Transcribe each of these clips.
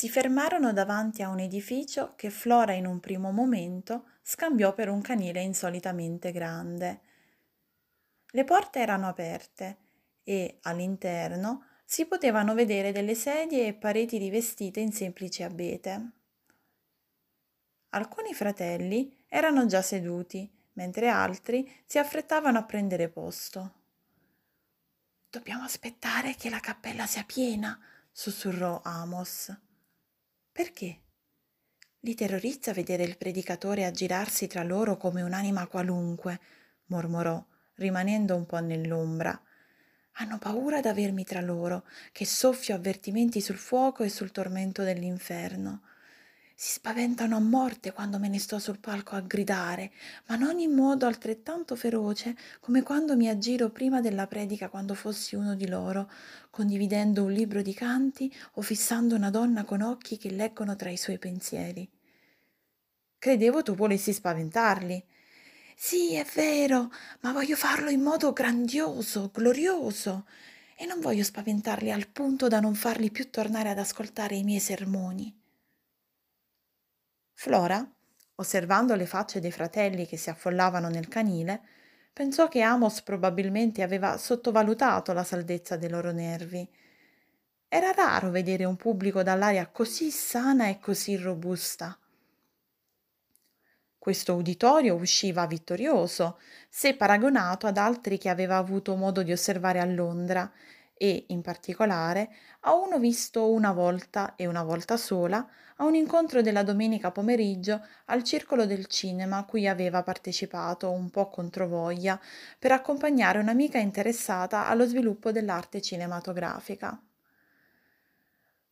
si fermarono davanti a un edificio che Flora in un primo momento scambiò per un canile insolitamente grande. Le porte erano aperte e all'interno si potevano vedere delle sedie e pareti rivestite in semplici abete. Alcuni fratelli erano già seduti, mentre altri si affrettavano a prendere posto. Dobbiamo aspettare che la cappella sia piena, sussurrò Amos. Perché? Li terrorizza vedere il predicatore aggirarsi tra loro come un'anima qualunque, mormorò, rimanendo un po' nell'ombra. Hanno paura d'avermi tra loro, che soffio avvertimenti sul fuoco e sul tormento dell'inferno. Si spaventano a morte quando me ne sto sul palco a gridare, ma non in modo altrettanto feroce come quando mi aggiro prima della predica quando fossi uno di loro, condividendo un libro di canti o fissando una donna con occhi che leggono tra i suoi pensieri. Credevo tu volessi spaventarli. Sì, è vero, ma voglio farlo in modo grandioso, glorioso, e non voglio spaventarli al punto da non farli più tornare ad ascoltare i miei sermoni. Flora, osservando le facce dei fratelli che si affollavano nel canile, pensò che Amos probabilmente aveva sottovalutato la saldezza dei loro nervi. Era raro vedere un pubblico dall'aria così sana e così robusta. Questo uditorio usciva vittorioso, se paragonato ad altri che aveva avuto modo di osservare a Londra e, in particolare, a uno visto una volta e una volta sola a un incontro della domenica pomeriggio al circolo del cinema a cui aveva partecipato un po' controvoglia per accompagnare un'amica interessata allo sviluppo dell'arte cinematografica.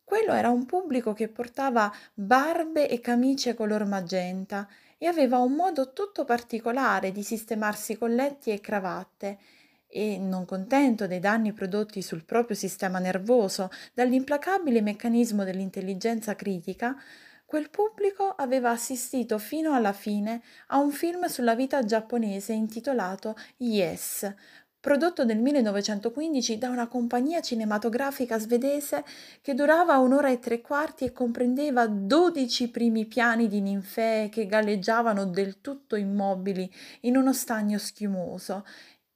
Quello era un pubblico che portava barbe e camicie color magenta e aveva un modo tutto particolare di sistemarsi colletti e cravatte e, non contento dei danni prodotti sul proprio sistema nervoso dall'implacabile meccanismo dell'intelligenza critica, quel pubblico aveva assistito fino alla fine a un film sulla vita giapponese intitolato Yes, prodotto nel 1915 da una compagnia cinematografica svedese che durava un'ora e tre quarti e comprendeva dodici primi piani di ninfee che galleggiavano del tutto immobili in uno stagno schiumoso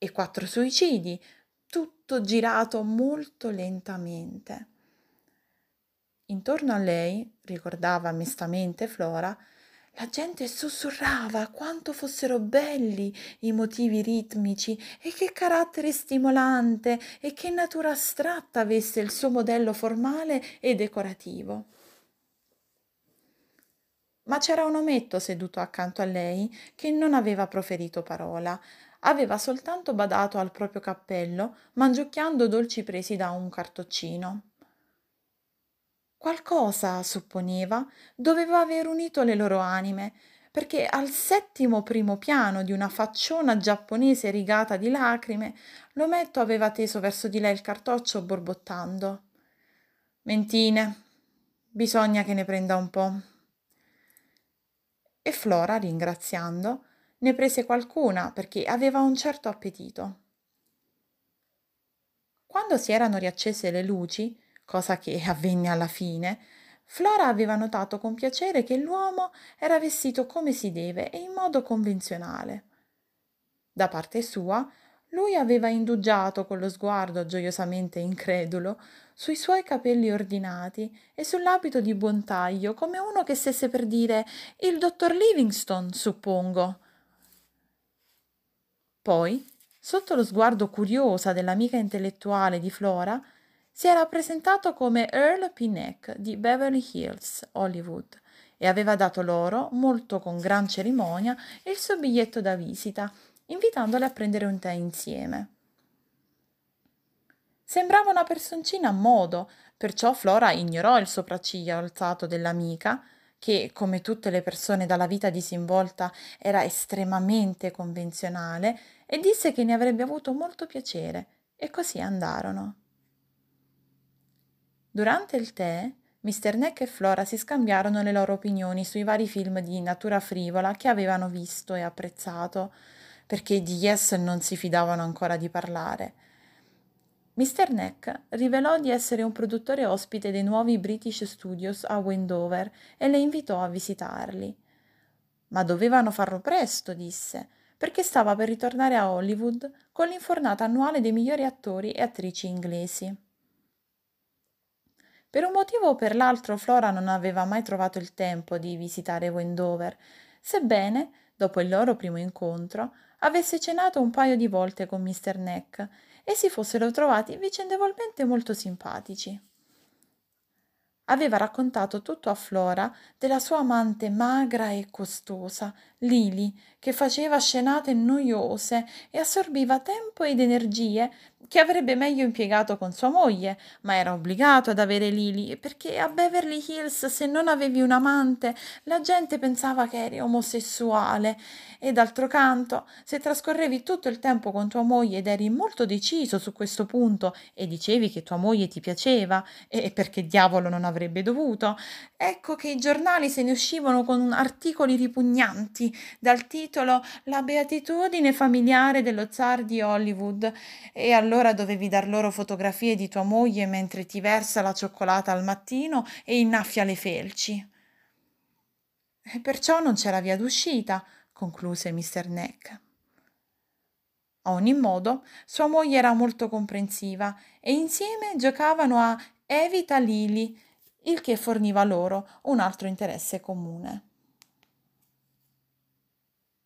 e quattro suicidi, tutto girato molto lentamente. Intorno a lei, ricordava mestamente Flora, la gente sussurrava quanto fossero belli i motivi ritmici e che carattere stimolante e che natura astratta avesse il suo modello formale e decorativo. Ma c'era un ometto seduto accanto a lei che non aveva proferito parola, aveva soltanto badato al proprio cappello, mangiucchiando dolci presi da un cartoccino. Qualcosa, supponeva, doveva aver unito le loro anime, perché al settimo primo piano di una facciona giapponese rigata di lacrime, l'ometto aveva teso verso di lei il cartoccio borbottando. Mentine, bisogna che ne prenda un po'. E Flora, ringraziando, ne prese qualcuna perché aveva un certo appetito. Quando si erano riaccese le luci, cosa che avvenne alla fine, Flora aveva notato con piacere che l'uomo era vestito come si deve e in modo convenzionale. Da parte sua, lui aveva indugiato con lo sguardo gioiosamente incredulo sui suoi capelli ordinati e sull'abito di buon taglio, come uno che stesse per dire il dottor Livingstone, suppongo. Poi, sotto lo sguardo curiosa dell'amica intellettuale di Flora, si era presentato come Earl Pinnock di Beverly Hills, Hollywood, e aveva dato loro, molto con gran cerimonia, il suo biglietto da visita, invitandole a prendere un tè insieme. Sembrava una personcina a modo, perciò Flora ignorò il sopracciglio alzato dell'amica, che, come tutte le persone dalla vita disinvolta, era estremamente convenzionale, e disse che ne avrebbe avuto molto piacere, e così andarono. Durante il tè, Mr. Neck e Flora si scambiarono le loro opinioni sui vari film di natura frivola che avevano visto e apprezzato, perché di Yes non si fidavano ancora di parlare. Mr. Neck rivelò di essere un produttore ospite dei nuovi British Studios a Wendover e le invitò a visitarli. Ma dovevano farlo presto, disse, perché stava per ritornare a Hollywood con l'infornata annuale dei migliori attori e attrici inglesi. Per un motivo o per l'altro Flora non aveva mai trovato il tempo di visitare Wendover, sebbene, dopo il loro primo incontro, avesse cenato un paio di volte con Mr. Neck e si fossero trovati vicendevolmente molto simpatici. Aveva raccontato tutto a Flora della sua amante magra e costosa, Lili, che faceva scenate noiose e assorbiva tempo ed energie che avrebbe meglio impiegato con sua moglie, ma era obbligato ad avere Lily, perché a Beverly Hills se non avevi un amante la gente pensava che eri omosessuale. E d'altro canto, se trascorrevi tutto il tempo con tua moglie ed eri molto deciso su questo punto e dicevi che tua moglie ti piaceva e perché diavolo non avrebbe dovuto, ecco che i giornali se ne uscivano con articoli ripugnanti dal titolo La beatitudine familiare dello zar di Hollywood e allora dovevi dar loro fotografie di tua moglie mentre ti versa la cioccolata al mattino e innaffia le felci. E perciò non c'era via d'uscita, concluse Mr. Neck. A ogni modo, sua moglie era molto comprensiva e insieme giocavano a Evita Lili, il che forniva loro un altro interesse comune.